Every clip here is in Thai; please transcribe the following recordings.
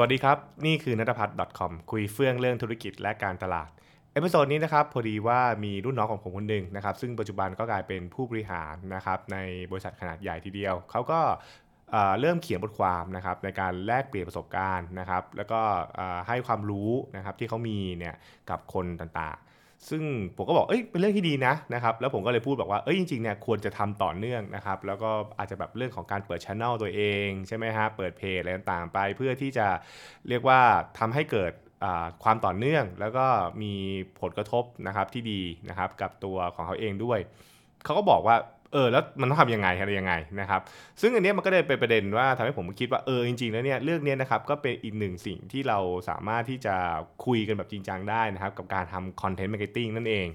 วัสดีครับ นี่คือนัทพัฒน์ .com คุยเฟื่องเรื่องธุรกิจและการตลาด episode นี้นะครับพอดีว่ามีรุ่นน้องของผมคนหนึ่งนะครับ ซึ่งปัจจุบันก็กลายเป็นผู้บริหารนะครับในบริษัทขนาดใหญ่ทีเดียว เขาก็เอ่อเริ่มเขียนบทความนะครับในการแลกเปลี่ยนประสบการณ์นะครับ แล้วก็ให้ความรู้นะครับที่เขามีเนี่ยกับคนต่างๆ ซึ่งผมก็บอกเอ้ยเป็นเรื่องที่ดีนะนะครับแล้วผมก็เลยพูดบอกว่าเอ้ยจริงๆเนี่ยควรจะทำต่อเนื่องนะครับแล้วก็อาจจะแบบเรื่องของการเปิดช่องตัวเองใช่ไหมฮะเปิดเพจอะไรต่างๆไป เพื่อที่จะเรียกว่าทำให้เกิดความต่อเนื่องแล้วก็มีผลกระทบนะครับที่ดีนะครับกับตัวของเขาเองด้วย เขาก็บอกว่า เออแล้วมันต้องทำยังไงอะไรยังไงนะครับ ซึ่งอันนี้มันก็เลยเป็นประเด็นว่าทำให้ผมคิดว่าเออจริงๆแล้วเนี่ยเรื่องเนี้ยนะครับก็เป็นอีกหนึ่งสิ่งที่เราสามารถที่จะคุยกันแบบจริงจังได้นะครับ กับการทำ content marketing นั่นเอง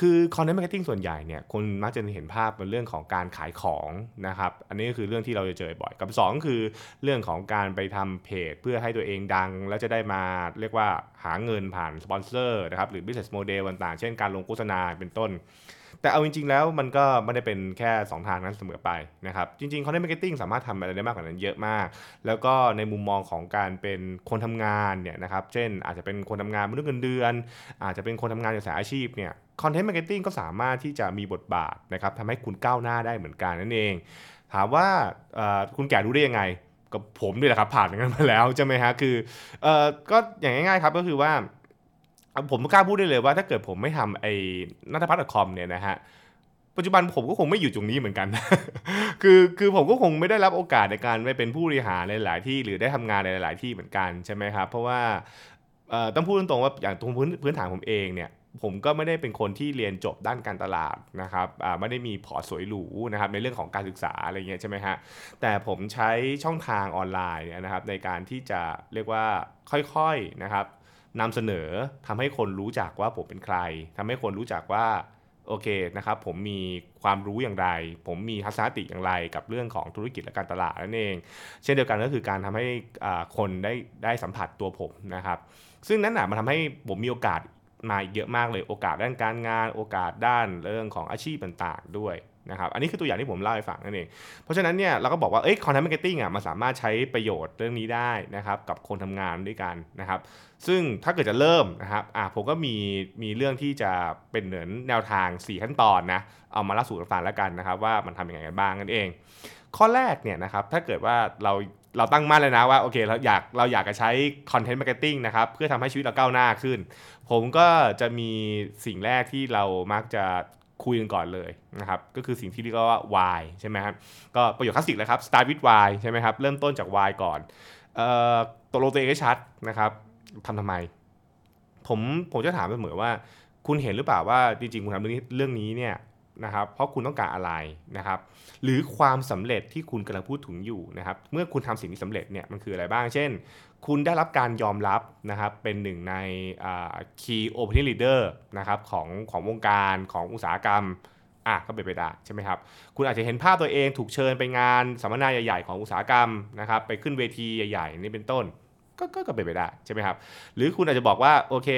คือ content marketing ส่วนใหญ่เนี่ยคนมักจะเห็นภาพเป็นเรื่องของการขายของนะครับ อันนี้ก็คือเรื่องที่เราจะเจอบ่อย กับ 2 คือเรื่องของการไปทำเพจ เพื่อให้ตัวเองดัง แล้วจะได้มาเรียกว่าหาเงินผ่านสปอนเซอร์นะครับหรือ business model ต่างๆเช่นการลงโฆษณาเป็นต้น แต่เอาจริง ๆ แล้วมันก็ไม่ได้เป็นแค่ 2 ทางนั้นเสมอไปนะครับ จริงๆ content marketing สามารถทำอะไรได้มากกว่านั้นเยอะมาก แล้วก็ในมุมมองของการเป็นคนทำงานเนี่ยนะครับ เช่นอาจจะเป็นคนทำงานมนุษย์เงินเดือน อาจจะเป็นคนทำงานในสายอาชีพเนี่ย content marketing ก็สามารถที่จะมีบทบาทนะครับทำให้คุณก้าวหน้าได้เหมือนกันนั่นเอง ถามว่าคุณแก่รู้ได้ยังไง กับผมนี่แหละครับผ่านอย่างนั้นมาแล้วใช่ไหมฮะคืออก็อย่างง่ายๆครับก็คือว่า ผมกล้าพูดได้เลยว่าถ้าเกิดผมไม่ทำไอ้นัทพัฒน์ .com เนี่ยนะฮะปัจจุบันผมก็คงไม่อยู่ตรงนี้เหมือนกัน คือคือผมก็คงไม่ได้รับโอกาสในการไปเป็นผู้บริหารในหลายที่หรือได้ทำงานในหลายที่เหมือนกันใช่ไหมครับ เพราะว่าต้องพูดตรงๆว่าอย่างตรงพื้นพื้นฐานผมเองเนี่ยผมก็ไม่ได้เป็นคนที่เรียนจบด้านการตลาดนะครับไม่ได้มีพอสวยหรูนะครับในเรื่องของการศึกษาอะไรเงี้ยใช่ไหมฮะ แต่ผมใช้ช่องทางออนไลน์เนี่ยนะครับในการที่จะเรียกว่าค่อยๆนะครับ นำเสนอทำให้คนรู้จักว่าผมเป็นใครทำให้คนรู้จักว่าโอเคนะครับผมมีความรู้อย่างไร ผมมีทัศนคติอย่างไรกับเรื่องของธุรกิจและการตลาดนั่นเอง เช่นเดียวกันก็คือการทำให้คนได้ได้สัมผัสตัวผมนะครับ ซึ่งนั้นน่ะมันทำให้ผมมีโอกาสมาอีกเยอะมากเลยโอกาสด้านการงาน โอกาสด้านเรื่องของอาชีพต่างๆด้วย นะครับอันนี้คือตัวอย่างที่ผมเล่าให้ฟังนั่นเอง เพราะฉะนั้นเนี่ยเราก็บอกว่าเอ้ย content marketing อะมันสามารถใช้ประโยชน์เรื่องนี้ได้นะครับกับคนทำงานด้วยกันนะครับ ซึ่งถ้าเกิดจะเริ่มนะครับอะผมก็มีมีเรื่องที่จะเป็นเหมือนแนวทาง 4 ขั้นตอนนะเอามาเล่าสู่กันฟังแล้วกันนะครับ ว่ามันทำยังไงกันบ้างนั่นเอง ข้อแรกเนี่ยนะครับถ้าเกิดว่าเราเราตั้งมั่นเลยนะว่าโอเคเราอยากเราอยากจะใช้ content marketing นะครับเพื่อทำให้ชีวิตเราก้าวหน้าขึ้น ผมก็จะมีสิ่งแรกที่เรามักจะ คุยกันก่อนเลยนะครับก็คือสิ่งที่เรียกว่า why ใช่ไหมครับก็ประโยคคลาสสิกเลยครับ start with why ใช่ไหมครับเริ่มต้นจาก why ก่อนเอ่อตกลงตัวเองให้ชัดนะครับทำทำไม ผมผมจะถามเสมอว่า คุณเห็นหรือเปล่าว่าจริงๆคุณทำเรื่องนี้เรื่องนี้เนี่ย นะครับเพราะคุณต้องการอะไรนะครับ หรือความสำเร็จที่คุณกำลังพูดถึงอยู่นะครับ เมื่อคุณทำสิ่งที่สำเร็จเนี่ยมันคืออะไรบ้าง เช่น คุณได้รับการยอมรับนะครับ เป็นหนึ่งใน key opinion leader นะครับของของวงการของอุตสาหกรรมอะก็เป็นไปได้ใช่ไหมครับ คุณอาจจะเห็นภาพตัวเองถูกเชิญไปงานสัมมนาใหญ่ ๆ ของอุตสาหกรรมนะครับ ไปขึ้นเวทีใหญ่ ๆ นี่เป็นต้น ก็ก็เป็นไปได้ใช่ไหมครับ หรือคุณอาจจะบอกว่าโอเค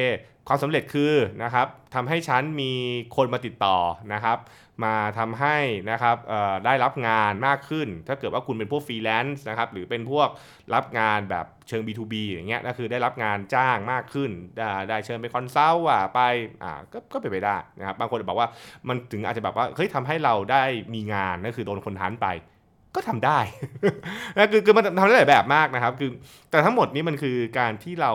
ความสำเร็จคือนะครับทำให้ฉันมีคนมาติดต่อนะครับ มาทำให้นะครับได้รับงานมากขึ้น ถ้าเกิดว่าคุณเป็นพวกฟรีแลนซ์นะครับหรือเป็นพวกรับงานแบบเชิง B2B อย่างเงี้ยก็คือได้รับงานจ้างมากขึ้น ได้ได้เชิญไป consult อะไปอ่าก็ก็เป็นไปได้นะครับบางคนบอกว่ามันถึงอาจจะแบบว่าเฮ้ยทำให้เราได้มีงานนั่นคือโดนคนทันไป ก็ทำได้นะคือคือมันทำได้หลายแบบมากนะครับ คือแต่ทั้งหมดนี้มันคือการที่เรา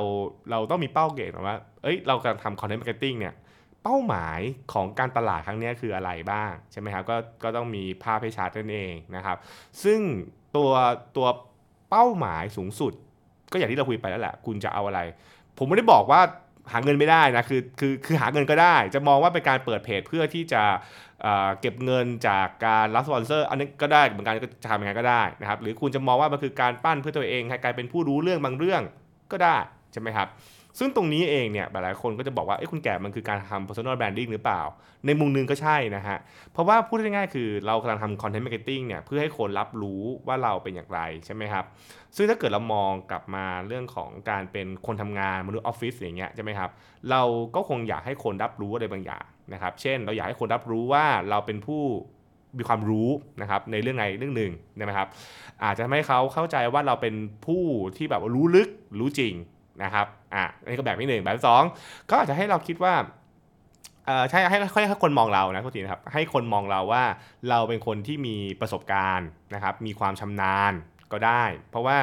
เราต้องมีเป้าเกณฑ์ว่า เอ้ยเรากำลังทำ content marketing เนี่ยเป้าหมายของการตลาดครั้งนี้คืออะไรบ้างใช่ไหมครับก็ก็ต้องมีภาพให้ชัดนั่นเองนะครับ ซึ่งตัวตัวเป้าหมายสูงสุด ก็อย่างที่เราคุยไปแล้วแหละ คุณจะเอาอะไร ผมไม่ได้บอกว่า หาเงินไม่ได้นะคือคือคือหาเงินก็ได้ จะมองว่าเป็นการเปิดเพจเพื่อที่จะเก็บเงินจากการรับสปอนเซอร์อันนี้ก็ได้เหมือนกันก็จะทำยังไงก็ได้นะครับหรือคุณจะมองว่ามันคือการปั้นเพื่อตัวเองให้กลายเป็นผู้รู้เรื่องบางเรื่องก็ได้ใช่ไหมครับ ซึ่งตรงนี้เองเนี่ยหลายคนก็จะบอกว่าเอ้ยคุณแก่มันคือการทำ personal branding หรือเปล่า ในมุมนึงก็ใช่นะฮะ เพราะว่าพูดง่ายๆคือเรากำลังทำ content marketing เนี่ยเพื่อให้คนรับรู้ว่าเราเป็นอย่างไรใช่ไหมครับ ซึ่งถ้าเกิดเรามองกลับมาเรื่องของการเป็นคนทำงานมนุษย์ออฟฟิศอย่างเงี้ยใช่ไหมครับ เราก็คงอยากให้คนรับรู้อะไรบางอย่างนะครับ เช่น เราอยากให้คนรับรู้ว่าเราเป็นผู้มีความรู้นะครับในเรื่องใดเรื่องหนึ่งนะครับ อาจจะทำให้เขาเข้าใจว่าเราเป็นผู้ที่แบบรู้ลึกรู้จริงนะครับ อะนี่ก็แบบที่หนึ่งแบบสองก็อาจจะให้เราคิดว่าเออใช่ให้ให้ให้คนมองเรานะทุกทีนะครับให้คนมองเราว่าเราเป็นคนที่มีประสบการณ์นะครับ มีความชำนาญก็ได้ เพราะว่า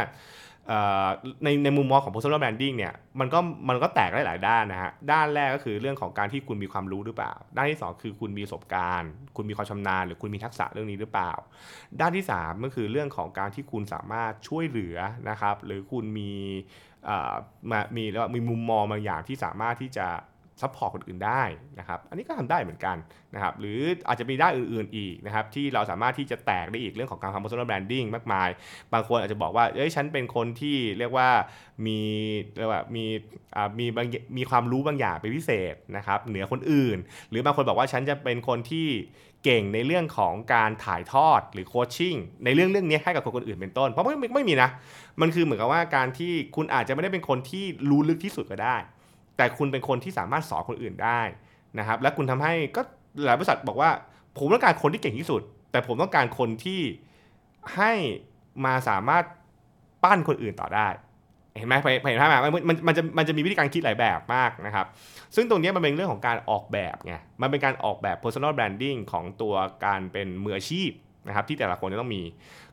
ในในมุมมองของ personal branding เนี่ยมันก็มันก็แตกได้หลายด้านนะฮะด้านแรกก็คือเรื่องของการที่คุณมีความรู้หรือเปล่า ด้านที่ 2 คือคุณมีประสบการณ์ คุณมีความชำนาญ หรือคุณมีทักษะเรื่องนี้หรือเปล่า ด้านที่ 3 ก็คือเรื่องของการที่คุณสามารถช่วยเหลือนะครับหรือคุณมีมามีแล้วมีมุมมองบางอย่างที่สามารถที่จะ support คนอื่นได้นะครับอันนี้ก็ทำได้เหมือนกันนะครับหรืออาจจะมีด้านอื่นๆอีกนะครับที่เราสามารถที่จะแตกได้อีกเรื่องของการทำ personal branding มากมาย บางคนอาจจะบอกว่าเอ้ยฉันเป็นคนที่เรียกว่ามีเรียกว่ามีมีบางมีความรู้บางอย่างเป็นพิเศษนะครับเหนือคนอื่น หรือบางคนบอกว่าฉันจะเป็นคนที่เก่งในเรื่องของการถ่ายทอดหรือโคชชิ่งในเรื่องเรื่องนี้ให้กับคนคนอื่นเป็นต้น เพราะไม่ไม่มีนะ มันคือเหมือนกับว่าการที่คุณอาจจะไม่ได้เป็นคนที่รู้ลึกที่สุดก็ได้ แต่คุณเป็นคนที่สามารถสอนคนอื่นได้นะครับและคุณทำให้ก็หลายบริษัทบอกว่า ผมต้องการคนที่เก่งที่สุด แต่ผมต้องการคนที่ให้มาสามารถปั้นคนอื่นต่อได้เห็นไหมเห็นไหมมันมันมันจะมันจะมีวิธีการคิดหลายแบบมากนะครับ ซึ่งตรงนี้มันเป็นเรื่องของการออกแบบไงมันเป็นการออกแบบ personal branding ของตัวการเป็นมืออาชีพนะครับที่แต่ละคนจะต้องมี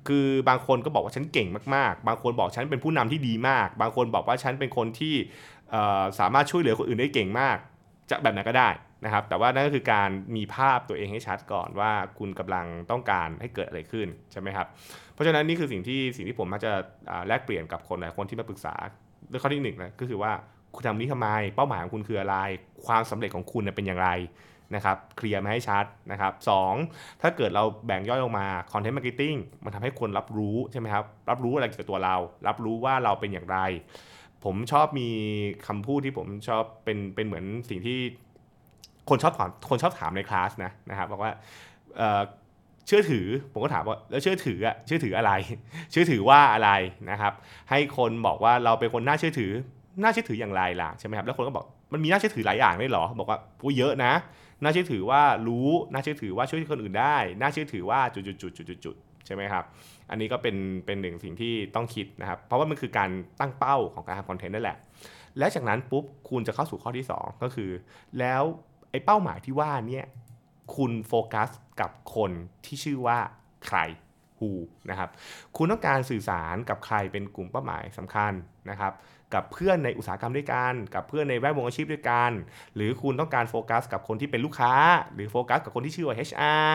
คือบางคนก็บอกว่าฉันเก่งมากๆ บางคนบอกฉันเป็นผู้นำที่ดีมาก บางคนบอกว่าฉันเป็นคนที่ สามารถช่วยเหลือคนอื่นได้เก่งมาก จะแบบไหนก็ได้นะครับ แต่ว่านั่นก็คือการมีภาพตัวเองให้ชัดก่อนว่าคุณกำลังต้องการให้เกิดอะไรขึ้นใช่ไหมครับ เพราะฉะนั้นนี่คือสิ่งที่สิ่งที่ผมมักจะแลกเปลี่ยนกับคนหลายคนที่มาปรึกษาเรื่องข้อที่หนึ่งนะก็คือว่าคุณทำนี้ทำไม เป้าหมายของคุณคืออะไร ความสำเร็จของคุณเป็นอย่างไรนะครับเคลียร์มาให้ชัดนะครับถ้าเกิดเราแบ่งย่อยลงมา content marketing มันทำให้คนรับรู้ใช่ไหมครับ รับรู้อะไรเกี่ยวกับตัวเรา รับรู้ว่าเราเป็นอย่างไร ผมชอบมีคำพูดที่ผมชอบเป็นเป็นเหมือนสิ่งที่คนชอบถามคนชอบถามในคลาสนะนะครับบอกว่าเชื่อถือผมก็ถามว่าแล้วเชื่อถืออะเชื่อถืออะไร เชื่อถือว่าอะไรนะครับ ให้คนบอกว่าเราเป็นคนน่าเชื่อถือน่าเชื่อถืออย่างไรล่ะใช่ไหมครับแล้วคนก็บอกมันมีน่าเชื่อถือหลายอย่างได้หรอ บอกว่าผู้เยอะนะน่าเชื่อถือว่ารู้น่าเชื่อถือว่าช่วยคนอื่นได้น่าเชื่อถือว่าจุดๆๆๆ ใช่ไหมครับ อันนี้ก็เป็นเป็นหนึ่งสิ่งที่ต้องคิดนะครับ เพราะว่ามันคือการตั้งเป้าของการทำคอนเทนต์นั่นแหละ และจากนั้นปุ๊บคุณจะเข้าสู่ข้อที่ 2 ก็คือ แล้วไอ้เป้าหมายที่ว่าเนี่ยคุณโฟกัสกับคนที่ชื่อว่าใคร who นะครับ คุณต้องการสื่อสารกับใครเป็นกลุ่มเป้าหมายสำคัญนะครับ กับเพื่อนในอุตสาหกรรมด้วยกัน กับเพื่อนในแวดวงอาชีพด้วยกัน หรือคุณต้องการโฟกัสกับคนที่เป็นลูกค้า หรือโฟกัสกับคนที่ชื่อว่า HR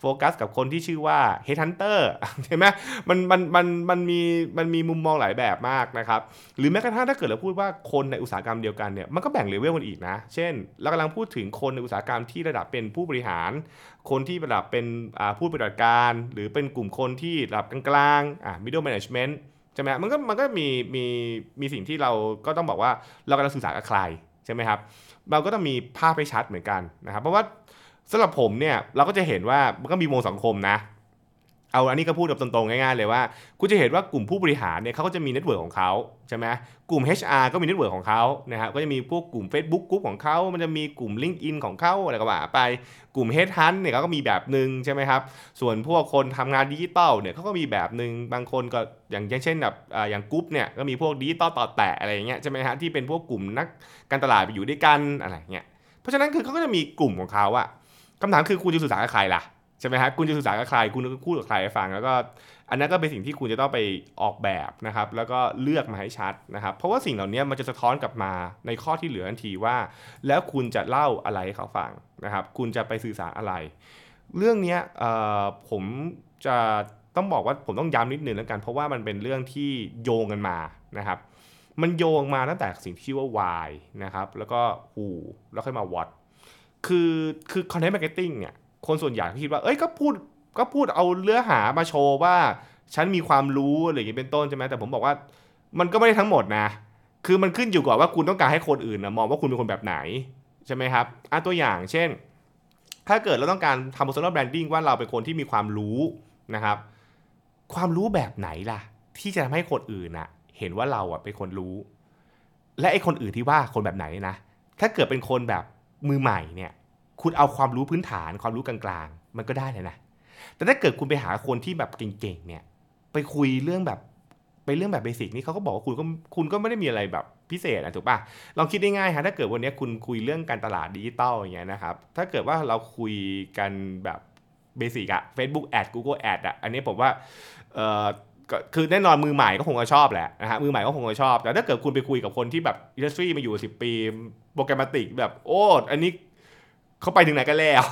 โฟกัสกับคนที่ชื่อว่า Headhunter ใช่ไหมมันมันมันมันมีมันมีมุมมองหลายแบบมากนะครับหรือแม้กระทั่งถ้าเกิดเราพูดว่าคนในอุตสาหกรรมเดียวกันเนี่ยมันก็แบ่งเลเวลกันอีกนะ เช่น เรากำลังพูดถึงคนในอุตสาหกรรมที่ระดับเป็นผู้บริหาร คนที่ระดับเป็นผู้ปฏิบัติการ หรือเป็นกลุ่มคนที่ระดับกลางๆอ่า middle management ช่ไหมมันก็มันก็มีมีมีสิ่งที่เราก็ต้องบอกว่าเรากำลังสื่อสารกับใครใช่ไหมครับ เราก็ต้องมีภาพให้ชัดเหมือนกันนะครับ เพราะว่าสำหรับผมเนี่ยเราก็จะเห็นว่ามันก็มีวงสังคมนะ เอาอันนี้ก็พูดแบบตรงๆง่ายๆเลยว่า คุณจะเห็นว่ากลุ่มผู้บริหารเนี่ยเขาก็จะมี network ของเขาใช่ไหมกลุ่ม HR ก็มี network ของเขานะครับก็จะมีพวกกลุ่ม Facebook กลุ่มของเขา มันจะมีกลุ่ม LinkedIn ของเขาอะไรก็ว่าไปกลุ่ม Headhunt เนี่ยเขาก็มีแบบหนึ่งใช่ไหมครับส่วนพวกคนทำงานดิจิตอลเนี่ยเขาก็มีแบบหนึ่งบางคนก็อย่างเช่นแบบอย่างกรุ๊ปเนี่ยก็มีพวกดิจิตอลต่อแตะอะไรอย่างเงี้ยใช่ไหมฮะที่เป็นพวกกลุ่มนักการตลาดไปอยู่ด้วยกันอะไรเงี้ยเพราะฉะนั้นคือเขาก็จะมีกลุ่มของเขาอะคำถามคือคุณจะสื่อสารกับใครล่ะ ใช่ไหมครับคุณจะสื่อสารกับใคร คุณก็พูดกับใครฟัง แล้วก็อันนั้นก็เป็นสิ่งที่คุณจะต้องไปออกแบบนะครับ แล้วก็เลือกมาให้ชัดนะครับ เพราะว่าสิ่งเหล่านี้มันจะสะท้อนกลับมาในข้อที่เหลือทันทีว่า แล้วคุณจะเล่าอะไรให้เขาฟังนะครับ คุณจะไปสื่อสารอะไร เรื่องนี้ผมจะต้องบอกว่าผมต้องย้ำนิดนึงแล้วกัน เพราะว่ามันเป็นเรื่องที่โยงกันมานะครับ มันโยงมาตั้งแต่สิ่งที่ชื่อว่า why นะครับ แล้วก็ who แล้วค่อยมา what คือคือ content marketing เนี่ย คนส่วนใหญ่คิดว่า เอ้ยก็พูดก็พูดเอาเลือหามาโชว์ว่า ฉันมีความรู้อะไรอย่างนี้เป็นต้นใช่ไหมแต่ผมบอกว่า มันก็ไม่ได้ทั้งหมดนะ คือมันขึ้นอยู่กับว่าคุณต้องการให้คนอื่นนะมองว่าคุณเป็นคนแบบไหนใช่ไหมครับอะตัวอย่างเช่น ถ้าเกิดเราต้องการทำ personal branding ว่าเราเป็นคนที่มีความรู้นะครับ ความรู้แบบไหนล่ะ ที่จะทำให้คนอื่นนะเห็นว่าเราอะเป็นคนรู้ และไอ้คนอื่นที่ว่าคนแบบไหนนะ ถ้าเกิดเป็นคนแบบมือใหม่เนี่ย คุณเอาความรู้พื้นฐานความรู้กลางๆ มันก็ได้เลยนะ แต่ถ้าเกิดคุณไปหาคนที่แบบเก่งๆเนี่ย ไปคุยเรื่องแบบไปเรื่องแบบเบสิกนี่เขาก็บอกว่าคุณก็คุณก็ไม่ได้มีอะไรแบบพิเศษอะถูกปะลองคิดง่ายๆฮะถ้าเกิดวันนี้คุณคุยเรื่องการตลาดดิจิตอลอย่างเงี้ยนะครับ ถ้าเกิดว่าเราคุยกันแบบเบสิกอะ Facebook Ad Google Ad อะอันนี้ผมว่าเออคือแน่นอนมือใหม่ก็คงจะชอบแหละนะฮะมือใหม่ก็คงจะชอบ แต่ถ้าเกิดคุณไปคุยกับคนที่แบบอินดัสทรีมาอยู่ 10 ปี โปรแกรมติกแบบโอ้อันนี้ เขาไปถึงไหนกันแล้ว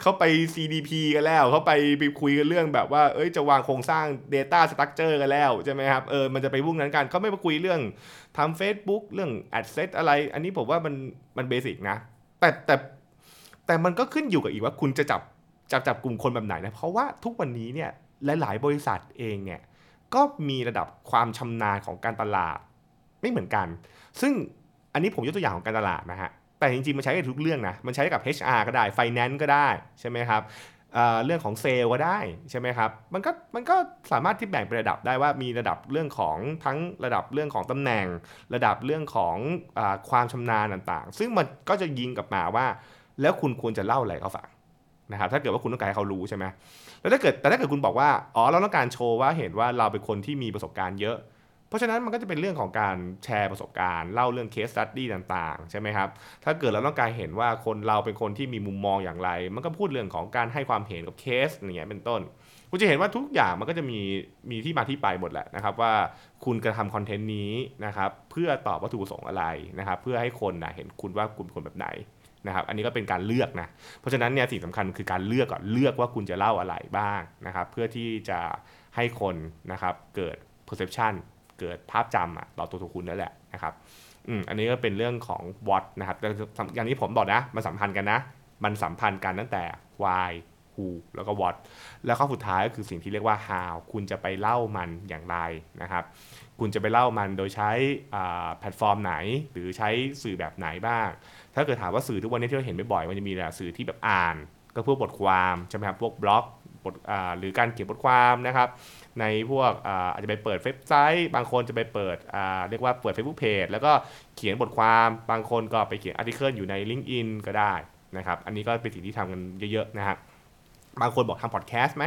เขาไป CDP กันแล้ว เขาไปไปคุยกันเรื่องแบบว่า เอ้ย จะวางโครงสร้าง Data Structure กันแล้วใช่ไหมครับ เออ มันจะไปวุ่งนั้นกัน เขาไม่มาคุยเรื่องทำ Facebook เรื่อง Ad Set อะไร อันนี้ผมว่ามัน มันเบสิกนะ แต่แต่แต่มันก็ขึ้นอยู่กับอีกว่าคุณจะจับ จับจับกลุ่มคนแบบไหนนะ เพราะว่าทุกวันนี้เนี่ย หลาย ๆ บริษัทเองเนี่ย ก็มีระดับความชำนาญของการตลาดไม่เหมือนกัน ซึ่งอันนี้ผมยกตัวอย่างของการตลาดนะฮะ แต่จริงๆ มันใช้กับทุกเรื่องนะ มันใช้กับ HR ก็ได้ Finance ก็ได้ใช่ไหมครับเเรื่องของเซลล์ก็ได้ใช่ไหมครับ มันก็มันก็สามารถที่แบ่งเป็นระดับได้ว่ามีระดับเรื่องของทั้งระดับเรื่องของตำแหน่ง ระดับเรื่องของอความชำนาญต่างๆ ซึ่งมันก็จะยิงกลับมาว่า แล้วคุณควรจะเล่าอะไรเขาฟังนะครับ ถ้าเกิดว่าคุณต้องการให้เขารู้ใช่ไหมแล้วถ้าเกิดแต่ถ้าเกิดคุณบอกว่า อ๋อเราต้องการโชว์ว่าเห็นว่าเราเป็นคนที่มีประสบการณ์เยอะ เพราะฉะนั้นมันก็จะเป็นเรื่องของการแชร์ประสบการณ์เล่าเรื่อง case study ต่างๆ ใช่ไหมครับ ถ้าเกิดเราต้องการเห็นว่าคนเราเป็นคนที่มีมุมมองอย่างไร มันก็พูดเรื่องของการให้ความเห็นกับเคสอย่างเงี้ยเป็นต้น คุณจะเห็นว่าทุกอย่างมันก็จะมีมีที่มาที่ไปหมดแหละนะครับ ว่าคุณกระทำคอนเทนต์นี้นะครับเพื่อตอบวัตถุประสงค์อะไรนะครับ เพื่อให้คนนะเห็นคุณว่าคุณเป็นคนแบบไหนนะครับอันนี้ก็เป็นการเลือกนะ เพราะฉะนั้นเนี่ยสิ่งสำคัญคือการเลือกก่อนเลือกว่าคุณจะเล่าอะไรบ้างนะครับ เพื่อที่จะให้คนนะครับเกิด perception เกิดภาพจำอะต่อตัวตัวคุณนั่นแหละนะครับอืมอันนี้ก็เป็นเรื่องของ what นะครับแต่อย่างที่ผมบอกนะ มันสัมพันธ์กันนะ มันสัมพันธ์กันตั้งแต่ why who แล้วก็ what แล้วข้อสุดท้ายก็คือสิ่งที่เรียกว่า how คุณจะไปเล่ามันอย่างไรนะครับ คุณจะไปเล่ามันโดยใช้แพลตฟอร์มไหน หรือใช้สื่อแบบไหนบ้าง ถ้าเกิดถามว่าสื่อทุกวันนี้ที่เราเห็นบ่อยๆมันจะมีแต่สื่อที่แบบอ่าน ก็พวกบทความใช่ไหมครับพวกบล็อก บทหรือการเขียนบทความนะครับ ในพวกอาจจะไปเปิดเว็บไซต์ บางคนจะไปเปิดเรียกว่าเปิด Facebook Page แล้วก็เขียนบทความบางคนก็ไปเขียน article อยู่ใน LinkedIn ก็ได้นะครับอันนี้ก็เป็นสิ่งที่ทำกันเยอะๆนะครับบางคนบอกทำพอดแคสต์ไหม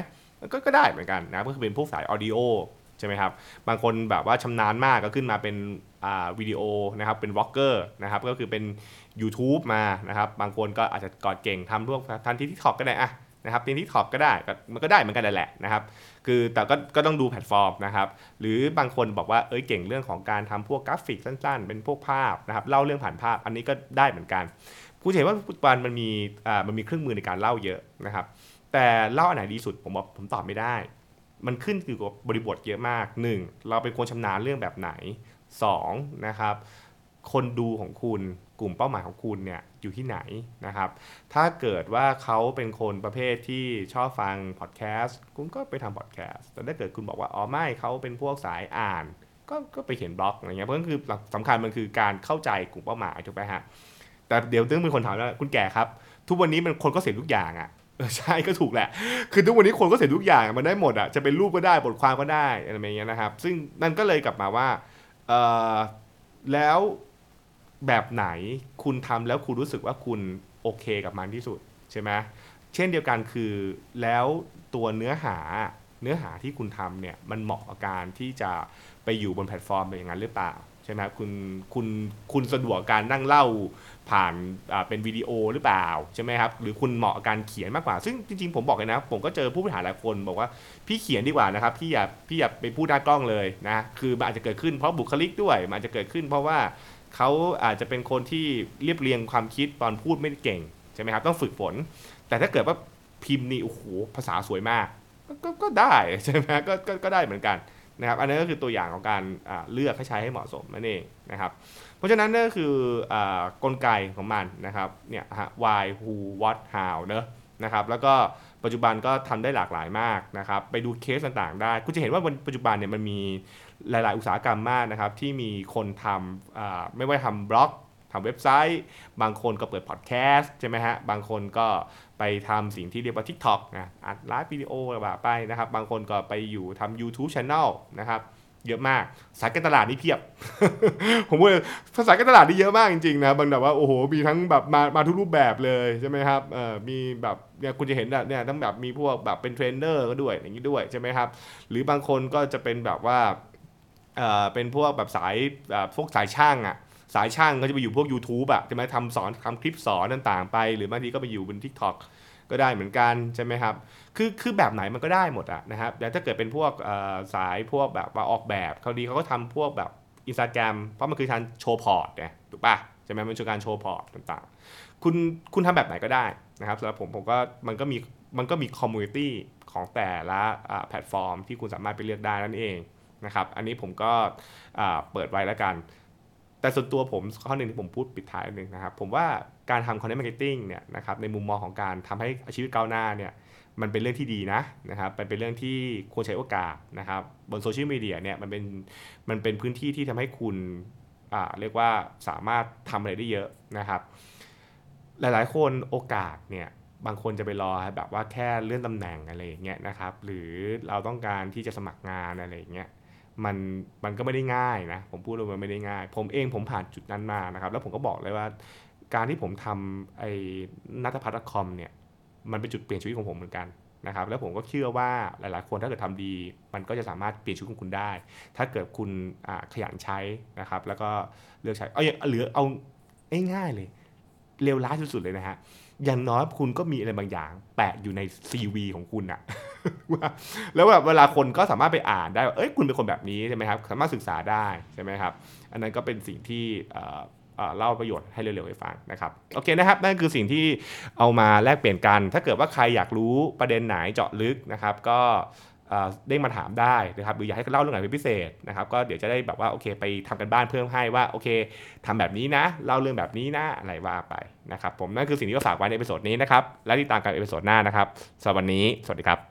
ก็ก็ได้เหมือนกันนะก็คือเป็นพวกสาย audio ใช่ไหมครับ บางคนแบบว่าชำนาญมากก็ขึ้นมาเป็นวิดีโอนะครับ เป็น vlogger นะครับ ก็คือเป็น YouTuber นะครับ บางคนก็อาจจะกอดเก่งทำพวก TikTok ก็ได้อะ นะครับ TikTok ก็ได้มันก็ได้เหมือนกันแหละนะครับ คือแต่ก็ก็ต้องดูแพลตฟอร์มนะครับ หรือบางคนบอกว่าเอ้ยเก่งเรื่องของการทำพวกกราฟิกสั้น ๆ เป็นพวกภาพนะครับเล่าเรื่องผ่านภาพอันนี้ก็ได้เหมือนกันผู้เห็นว่าปัจจุบันมันมีอ่ามันมีเครื่องมือในการเล่าเยอะนะครับ แต่เล่าอันไหนดีสุดผมบอกผมตอบไม่ได้ มันขึ้นอยู่กับบริบทเยอะมาก 1. เราเป็นคนชำนาญเรื่องแบบไหน 2. นะครับคนดูของคุณ กลุ่มเป้าหมายของคุณเนี่ยอยู่ที่ไหนนะครับ ถ้าเกิดว่าเขาเป็นคนประเภทที่ชอบฟังพอดแคสต์คุณก็ไปทำพอดแคสต์แต่ถ้าเกิดคุณบอกว่าอ๋อไม่เขาเป็นพวกสายอ่าน ก็ก็ไปเขียนบล็อกอะไรเงี้ยเพราะนั่นคือสำคัญมันคือการเข้าใจกลุ่มเป้าหมายถูกไหมฮะแต่เดี๋ยวต้องมีคนถามว่าคุณแก่ครับ ทุกวันนี้มันคนก็เสียทุกอย่างอะ่ะใช่ก็ถูกแหละ คือทุกวันนี้คนก็เสียทุกอย่างมันได้หมดอะ่ะ จะเป็นรูปก็ได้บทความก็ได้อะไรอย่างเงี้ยนะครับ ซึ่งนั่นก็เลยกลับมาว่าเออแล้ว แบบไหนคุณทำแล้วคุณรู้สึกว่าคุณโอเคกับมันที่สุดใช่ไหมเช่นเดียวกันคือแล้วตัวเนื้อหาเนื้อหาที่คุณทำเนี่ยมันเหมาะกับการที่จะไปอยู่บนแพลตฟอร์มอย่างนั้นหรือเปล่าใช่ไหมคุณคุณคุณสะดวกการนั่งเล่าผ่านเป็นวิดีโอหรือเปล่าใช่ไหมครับหรือคุณเหมาะกับการเขียนมากกว่า ซึ่งจริงๆผมบอกเลยนะ ผมก็เจอผู้บริหารหลายคนบอกว่าพี่เขียนดีกว่านะครับพี่อย่าพี่อย่าไปพูดหน้ากล้องเลยนะคือมันอาจจะเกิดขึ้นเพราะบุคลิกด้วยมันอาจจะเกิดขึ้นเพราะว่า เขาอาจจะเป็นคนที่เรียบเรียงความคิดตอนพูดไม่เก่งใช่ไหมครับต้องฝึกฝน แต่ถ้าเกิดว่าพิมพ์นี่โอ้โหภาษาสวยมากก็ก็ได้ใช่ไหมก็ก็ก็ได้เหมือนกันนะครับอันนี้ก็คือตัวอย่างของการเลือกให้ใช้ให้เหมาะสมนั่นเองนะครับเพราะฉะนั้นนั่นก็คือกลไกของมันนะครับเนี่ยฮะ why who what how เนอะนะครับแล้วก็ปัจจุบันก็ทำได้หลากหลายมากนะครับไปดูเคสต่างๆได้คุณจะเห็นว่าปัจจุบันเนี่ยมันมี หลาย ๆ อุตสาหกรรมมากนะครับ ที่มีคนทำไม่ว่าทำบล็อกทำเว็บไซต์ บางคนก็เปิดพอดแคสต์ใช่ไหมฮะ บางคนก็ไปทำสิ่งที่เรียกว่า TikTok นะอัด live video แบบไปนะครับ บางคนก็ไปอยู่ทำ YouTube Channel นะครับเยอะมาก สายการตลาดนี่เพียบ ผมว่าสายการตลาดนี่เยอะมากจริงๆนะบางแบบว่าโอ้โหมีทั้งแบบมามาทุกรูปแบบเลยใช่ไหมครับเออมีแบบเนี่ยคุณจะเห็นแบบเนี่ยทั้งแบบมีพวกแบบเป็นเทรนเนอร์ก็ด้วยอย่างนี้ด้วยใช่ไหมครับ หรือบางคนก็จะเป็นแบบว่า เออเป็นพวกแบบสายแบบพวกสายช่างอะสายช่างก็จะไปอยู่พวก YouTube อะจะทำสอนทำคลิปสอนต่างๆ ไป หรือบางทีก็ไปอยู่บน TikTok ก็ได้เหมือนกันใช่ไหมครับ คือคือแบบไหนมันก็ได้หมดอะนะครับแต่ถ้าเกิดเป็นพวกสายพวกแบบว่าออกแบบเขาดีเขาก็ทำพวกแบบอินสตาแกรมเพราะมันคือการโชว์ port ไงถูกปะใช่ไหมมันคือการโชว์ port ต่างๆ คุณคุณทำแบบไหนก็ได้นะครับสำหรับผมผมก็มันก็มีมันก็มี community ของแต่ละแพลตฟอร์มที่คุณสามารถไปเลือกได้นั่นเอง นะครับ อันนี้ผมก็เปิดไว้แล้วกัน แต่ส่วนตัวผมข้อหนึ่งที่ผมพูดปิดท้ายหนึ่งนะครับ ผมว่าการทำ content marketing เนี่ยนะครับในมุมมองของการทำให้ชีวิตก้าวหน้าเนี่ยมันเป็นเรื่องที่ดีนะนะครับมันเป็นเรื่องที่ควรใช้โอกาสนะครับบนโซเชียลมีเดียเนี่ยมันเป็นมันเป็นพื้นที่ที่ทำให้คุณอ่าเรียกว่าสามารถทำอะไรได้เยอะนะครับ หลายๆ คนโอกาสเนี่ยบางคนจะไปรอแบบว่าแค่เลื่อนตำแหน่งอะไรอย่างเงี้ยนะครับ หรือเราต้องการที่จะสมัครงานอะไรอย่างเงี้ย มันมันก็ไม่ได้ง่ายนะผมพูดเลยมันไม่ได้ง่าย ผมเองผมผ่านจุดนั้นมานะครับ แล้วผมก็บอกเลยว่า การที่ผมทำไอ้นัทพัฒน์คอมเนี่ยมันเป็นจุดเปลี่ยนชีวิตของผมเหมือนกันนะครับแล้วผมก็เชื่อว่าหลายๆ คนถ้าเกิดทำดี มันก็จะสามารถเปลี่ยนชีวิตของคุณได้ ถ้าเกิดคุณขยันใช้นะครับแล้วก็เลือกใช้เอาอย่างเหลือเอาง่ายๆเลยเร็วร้ายสุดๆเลยนะฮะ อย่างน้อยคุณก็มีอะไรบางอย่าง แปะอยู่ใน CV ของคุณอะว่าแล้วแบบเวลาคนก็สามารถไปอ่านได้ว่าเอ้ยคุณเป็นคนแบบนี้ใช่ไหมครับ สามารถศึกษาได้ใช่ไหมครับ อันนั้นก็เป็นสิ่งที่เล่าประโยชน์ให้เร็วๆให้ฟังนะครับโอเคนะครับนั่นคือสิ่งที่เอามาแลกเปลี่ยนกัน ถ้าเกิดว่าใครอยากรู้ประเด็นไหนเจาะลึกนะครับ ก็เด้งมาถามได้นะครับหรืออยากให้เล่าเรื่องไหนเป็นพิเศษนะครับ ก็เดี๋ยวจะได้แบบว่าโอเคไปทำการบ้านเพิ่มให้ว่าโอเคทำแบบนี้นะเล่าเรื่องแบบนี้นะอะไรว่าไป นะครับผมนั่นคือสิ่งที่เราฝากไว้ใน episode นี้นะครับและติดตามกันใน episode หน้านะครับสำหรับวันนี้สวัสดีครับ